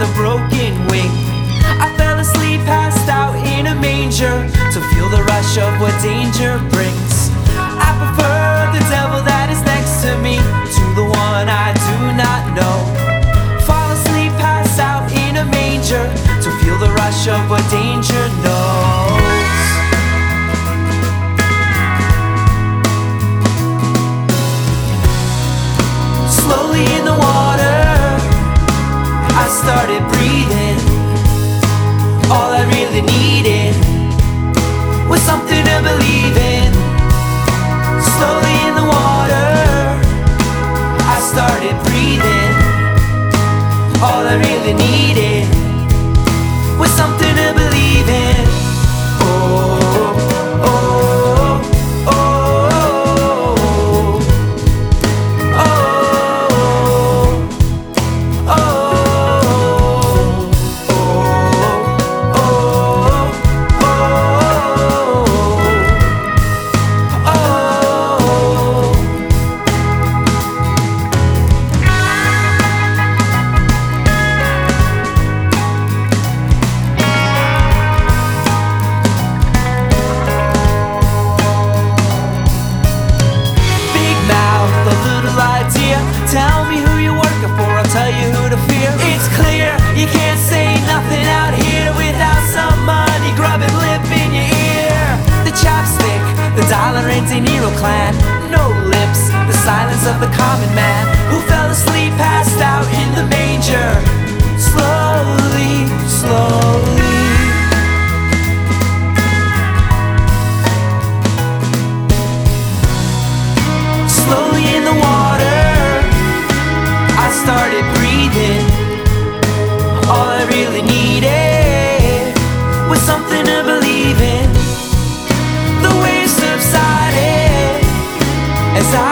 with a broken wing. I fell asleep, passed out in a manger to feel the rush of what danger brings. I prefer the devil that is next to me to the one I do not know. Fall asleep, pass out in a manger to feel the rush of what danger I really needed No lips, the silence of the common man who fell asleep, passed out in the manger. Slowly. esa